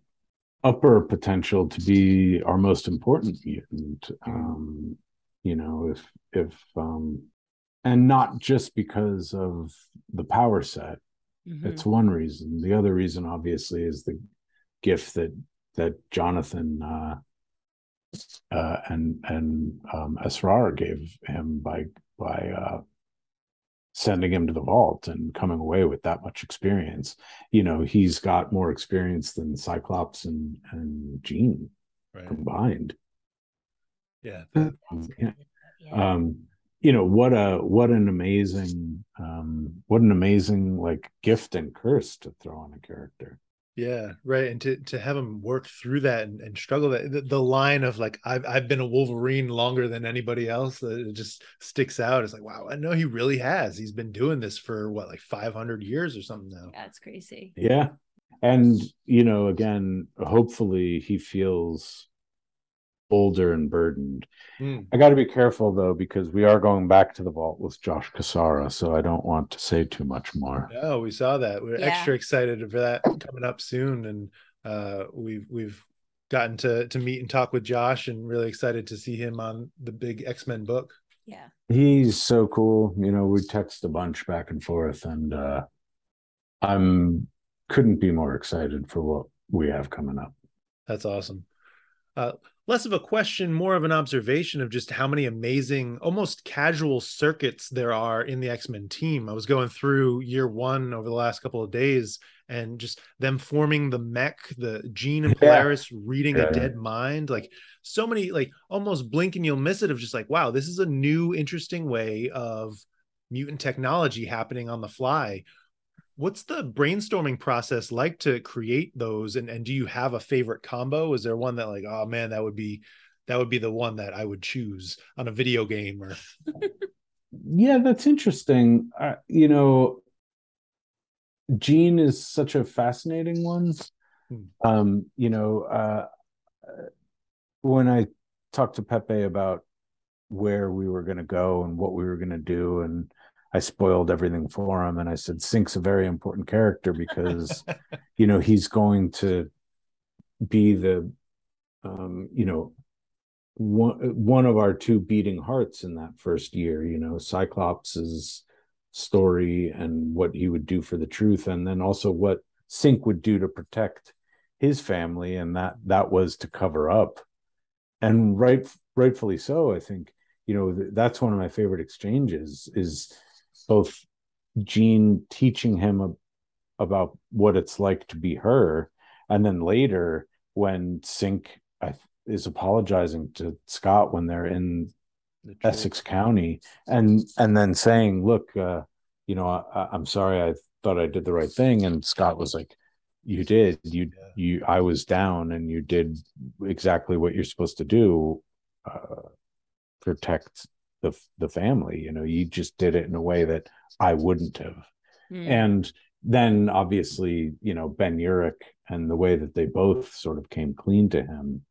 C: upper potential to be our most important mutant. Um, you know, if if um, and not just because of the power set. Mm-hmm. It's one reason. The other reason, obviously, is the gift that that Jonathan uh, uh, and and um, Asrar gave him by by uh, sending him to the vault and coming away with that much experience. You know, he's got more experience than Cyclops and and Jean right. combined.
A: Yeah.
C: yeah. Um, you know what a what an amazing um what an amazing like gift and curse to throw on a character
A: yeah, right. And to to have him work through that and, and struggle that the, the, line of like I've I've been a Wolverine longer than anybody else, it just sticks out. It's like, wow, I know he really has. He's been doing this for what, like 500 years or something now.
B: That's crazy.
C: Yeah. And you know, again, hopefully he feels older and burdened. Mm. I got to be careful though because we are going back to the vault with Josh Cassara, so I don't want to say too much more.
A: No, we saw that. We're yeah. extra excited for that coming up soon, and uh, we've we've gotten to to meet and talk with Josh, and really excited to see him on the big X Men book.
B: Yeah,
C: he's so cool. You know, we text a bunch back and forth, and uh, I'm couldn't be more excited for what we have coming up.
A: That's awesome. Uh, less of a question, more of an observation of just how many amazing, almost casual circuits there are in the X Men team. I was going through year one over the last couple of days, and just them forming the mech, the Jean and Polaris yeah. reading yeah. a dead mind. Like so many, like almost blink and you'll miss it of just like, wow, this is a new, interesting way of mutant technology happening on the fly. What's the brainstorming process like to create those? And, and do you have a favorite combo? Is there one that like, oh man, that would be that would be the one that I would choose on a video game or [LAUGHS]
C: yeah that's interesting uh, you know Jean is such a fascinating one hmm. um you know uh when i talked to pepe about where we were going to go and what we were going to do and i spoiled everything for him and i said Synch's a very important character because [LAUGHS] you know he's going to be the um you know one one of our two beating hearts in that first year you know cyclops's story and what he would do for the truth and then also what Sync would do to protect his family and that that was to cover up. And right rightfully so i think you know that's one of my favorite exchanges is both jean teaching him about what it's like to be her and then later when Synch is apologizing to Scott when they're in the Essex County and and then saying, "Look, uh, you know, I, I'm sorry. I thought I did the right thing." And Scott was like, "You did. You you. I was down, and you did exactly what you're supposed to do. Uh, protect the the family. You know, you just did it in a way that I wouldn't have." Mm. And then obviously, you know, Ben Urich and the way that they both sort of came clean to him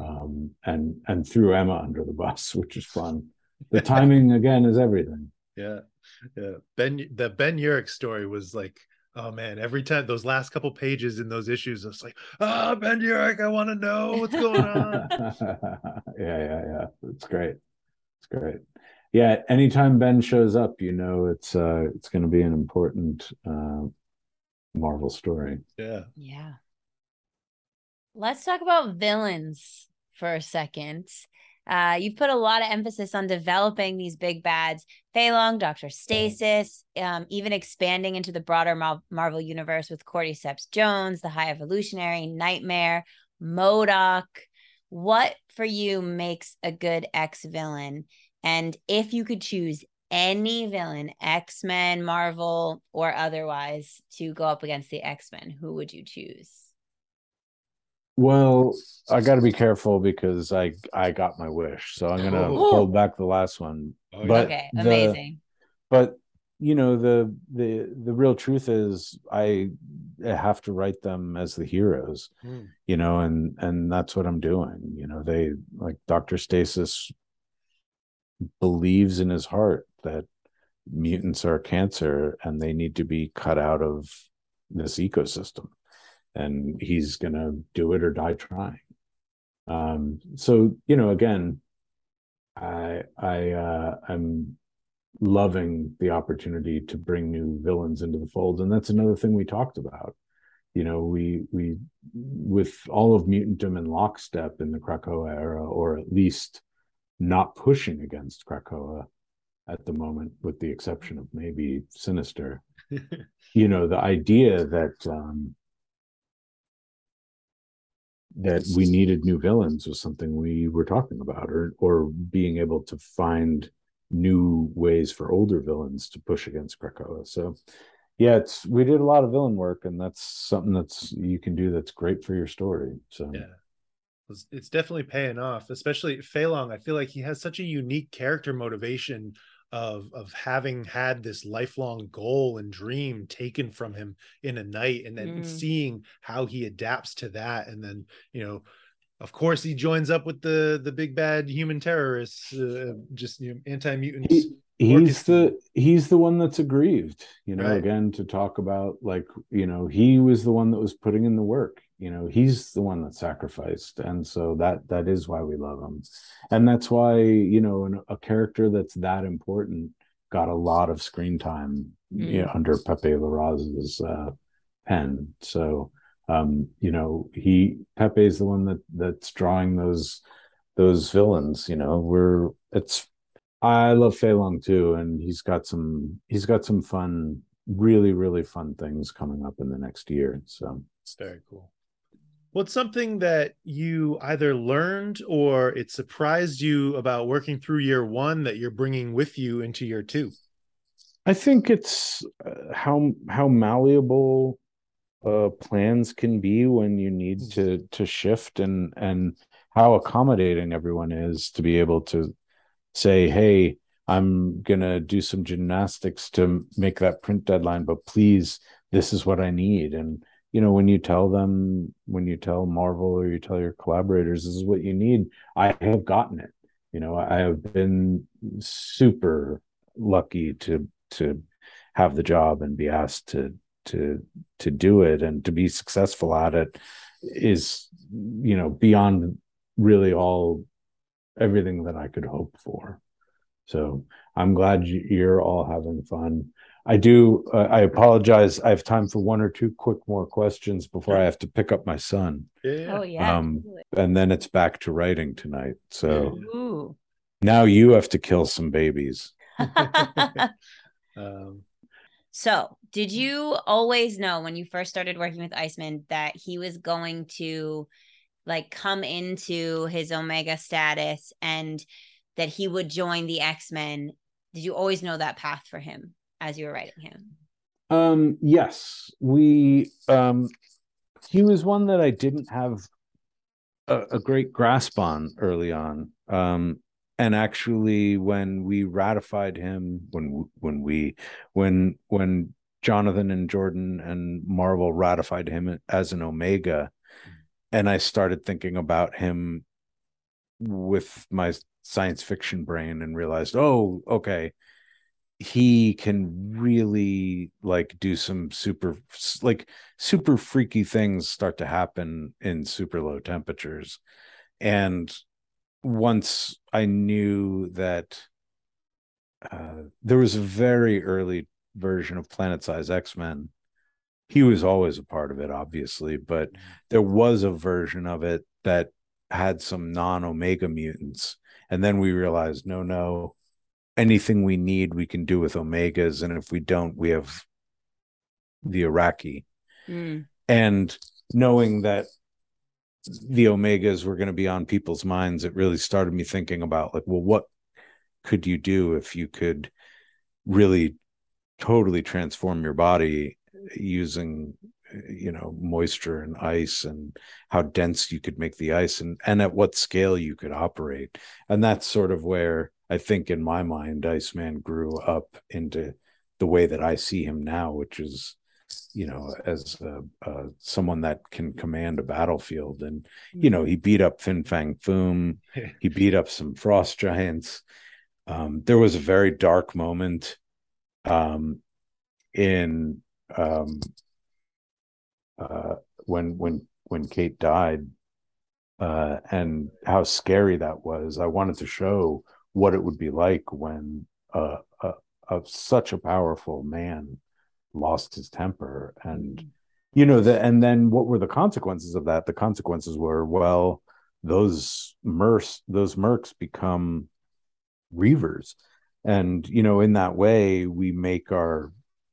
C: um, and and threw Emma under the bus, [LAUGHS] which is fun. The [LAUGHS] timing again is everything.
A: Yeah, yeah. Ben, the Ben Urich story was like, oh man, every time those last couple pages in those issues, it's like, ah, oh, Ben Urich, I want to know what's going on. [LAUGHS]
C: yeah, yeah, yeah. It's great. It's great. Yeah, anytime Ben shows up, you know it's uh it's going to be an important uh, Marvel story.
A: Yeah.
B: Yeah. Let's talk about villains for a second. Uh, you've put a lot of emphasis on developing these big bads, Feilong, Doctor Stasis, um, even expanding into the broader Mar- Marvel universe with Cordyceps Jones, the High Evolutionary, Nightmare, MODOK. What for you makes a good ex villain? And if you could choose any villain, X Men, Marvel, or otherwise, to go up against the X Men, who would you choose?
C: Well, I got to be careful because I I got my wish, so I'm gonna hold back the last one.
B: Oh, but okay, amazing.
C: but you know the the the real truth is I have to write them as the heroes, mm. you know, and and that's what I'm doing. You know, they like Doctor Stasis believes in his heart that mutants are cancer and they need to be cut out of this ecosystem and he's going to do it or die trying. Um, so you know, again, I I uh, I'm loving the opportunity to bring new villains into the fold, and that's another thing we talked about. You know, we we with all of mutantdom and lockstep in the Krakoa era, or at least not pushing against Krakoa at the moment, with the exception of maybe Sinister. [LAUGHS] you know, the idea that um, that we needed new villains was something we were talking about or or being able to find new ways for older villains to push against Krakoa. So yeah, it's we did a lot of villain work and that's something that's you can do that's great for your story. So
A: yeah. It's definitely paying off, especially Feilong. I feel like he has such a unique character motivation of of having had this lifelong goal and dream taken from him in a night and then mm. seeing how he adapts to that and then you know of course he joins up with the the big bad human terrorists uh, just you know anti-mutants he,
C: he's the he's the one that's aggrieved you know right. again to talk about like you know he was the one that was putting in the work you know he's the one that sacrificed and so that that is why we love him and that's why you know an, a character that's that important got a lot of screen time mm. you know, under pepe larraz's uh, pen so um you know he pepe is the one that that's drawing those those villains you know we're it's i love Feilong too and he's got some he's got some fun really really fun things coming up in the next year so.
A: It's very cool. What's something that you either learned or it surprised you about working through year one that you're bringing with you into year two?
C: I think it's uh, how how malleable uh, plans can be when you need to to shift and and how accommodating everyone is to be able to say hey i'm gonna do some gymnastics to make that print deadline but please this is what i need. And you know when you tell them when you tell marvel or you tell your collaborators this is what you need i have gotten it. You know i have been super lucky to to have the job and be asked to to to do it and to be successful at it is you know beyond really all everything that I could hope for. So I'm glad you're all having fun. I do. Uh, I apologize. I have time for one or two quick more questions before I have to pick up my son.
B: Yeah. Oh yeah.
C: Um, and then it's back to writing tonight. So Ooh. now you have to kill some babies. [LAUGHS] [LAUGHS]
B: um, so, did you always know when you first started working with Iceman that he was going to like come into his Omega status and that he would join the X-Men? Did you always know that path for him as you were writing him?
C: Um, yes. We um he was one that I didn't have a, a great grasp on early on. Um and actually when we ratified him when when we when when jonathan and jordan and marvel ratified him as an omega. And i started thinking about him with my science fiction brain and realized oh okay he can really like do some super like super freaky things start to happen in super low temperatures. And once I knew that uh, there was a very early version of Planet Size X Men. He was always a part of it, obviously, but mm-hmm. there was a version of it that had some non Omega mutants. And then we realized no, no, anything we need, we can do with Omegas. And if we don't, we have the Arakki. Mm. And knowing that the omegas were going to be on people's minds it really started me thinking about like well what could you do if you could really totally transform your body using you know moisture and ice and how dense you could make the ice and and at what scale you could operate and that's sort of where i think in my mind iceman grew up into the way that i see him now which is you know, as someone that can command a battlefield. And you know, he beat up Fin Fang Foom. [LAUGHS] he beat up some frost giants. Um, there was a very dark moment um, in um, uh, when when when Kate died, uh, and how scary that was. I wanted to show what it would be like when uh, a, a, such a powerful man lost his temper and mm. you know the and then what were the consequences of that the consequences were well those mercs those mercs become reavers and you know in that way we make our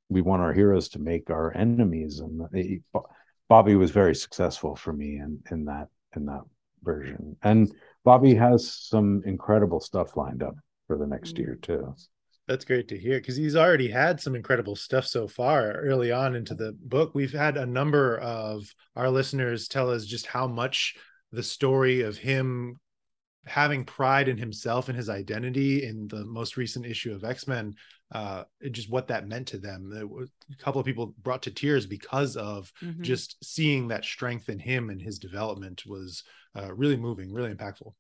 C: we want our heroes to make our enemies and it, bobby was very successful for me in in that in that version and bobby has some incredible stuff lined up for the next year mm. too
A: that's great to hear because he's already had some incredible stuff so far early on into the book. We've had a number of our listeners tell us just how much the story of him having pride in himself and his identity in the most recent issue of X-Men, uh, just what that meant to them. Was, a couple of people brought to tears because of mm-hmm. just seeing that strength in him and his development was uh, really moving, really impactful.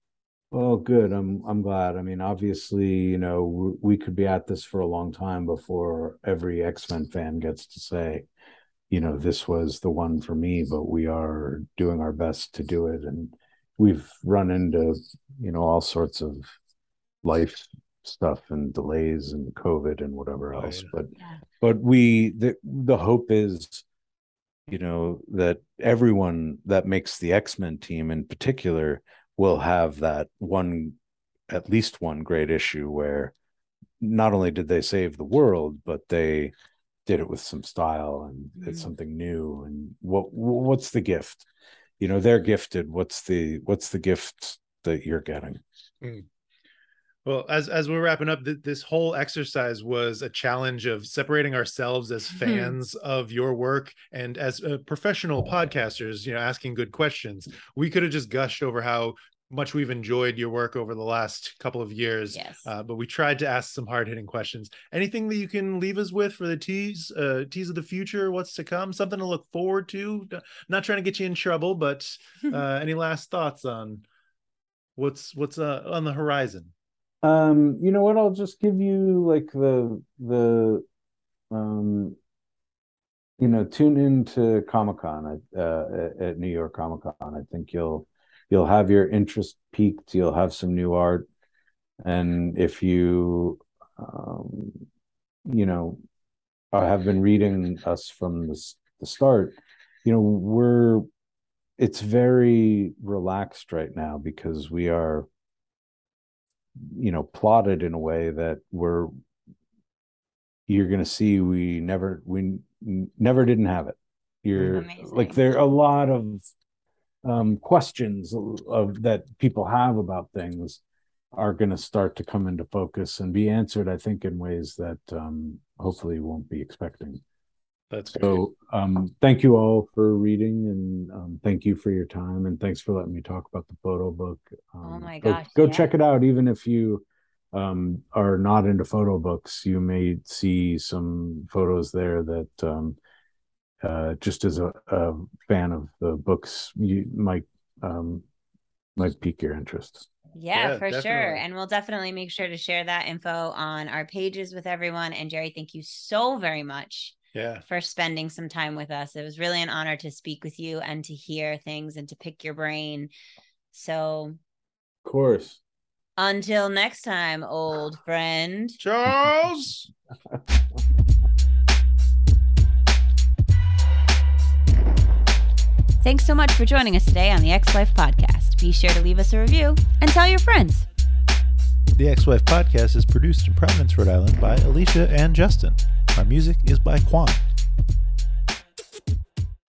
C: Well, good. I'm I'm glad. I mean, obviously, you know, we could be at this for a long time before every X-Men fan gets to say, you know, this was the one for me, but we are doing our best to do it and we've run into, you know, all sorts of life stuff and delays and COVID and whatever oh, else, but yeah. but we the the hope is you know that everyone that makes the X-Men team in particular will have that one at least one great issue where not only did they save the world but they did it with some style and mm-hmm. it's something new and what what's the gift you know they're gifted what's the what's the gift that you're getting mm.
A: well as as we're wrapping up th- this whole exercise was a challenge of separating ourselves as mm-hmm. [LAUGHS] fans of your work and as uh, professional podcasters you know asking good questions we could have just gushed over how much we've enjoyed your work over the last couple of years.
B: Yes.
A: Uh, but we tried to ask some hard hitting questions. Anything that you can leave us with for the tease, uh, tease of the future, what's to come, something to look forward to? Not trying to get you in trouble, but [LAUGHS] uh, any last thoughts on what's what's uh, on the horizon?
C: Um, you know what? I'll just give you like the the um you know tune into comic con at, uh, at new york comic con i think you'll you'll have your interest piqued you'll have some new art and if you um, you know have been reading us from the, the start you know we're it's very relaxed right now because we are you know plotted in a way that we're you're going to see we never we never didn't have it you're Amazing. like there are a lot of um, questions of that people have about things are going to start to come into focus and be answered i think in ways that um, hopefully won't be expecting.
A: That's
C: so um, thank you all for reading and um, thank you for your time and thanks for letting me talk about the photo book.
B: Um, oh my
C: gosh go, go yeah. check it out. Even if you um, are not into photo books you may see some photos there that um, uh, just as a, a, fan of the books, you might um, might pique your interest.
B: Yeah, yeah for definitely. sure. And we'll definitely make sure to share that info on our pages with everyone. And Gerry, thank you so very much.
A: Yeah.
B: For spending some time with us. It was really an honor to speak with you and to hear things and to pick your brain. So,
C: of course.
B: Until next time, old friend.
A: Charles. [LAUGHS]
B: Thanks so much for joining us today on the X Wife Podcast. Be sure to leave us a review and tell your friends.
A: The X Wife Podcast is produced in Providence, Rhode Island by Alicia and Justin. Our music is by Quan.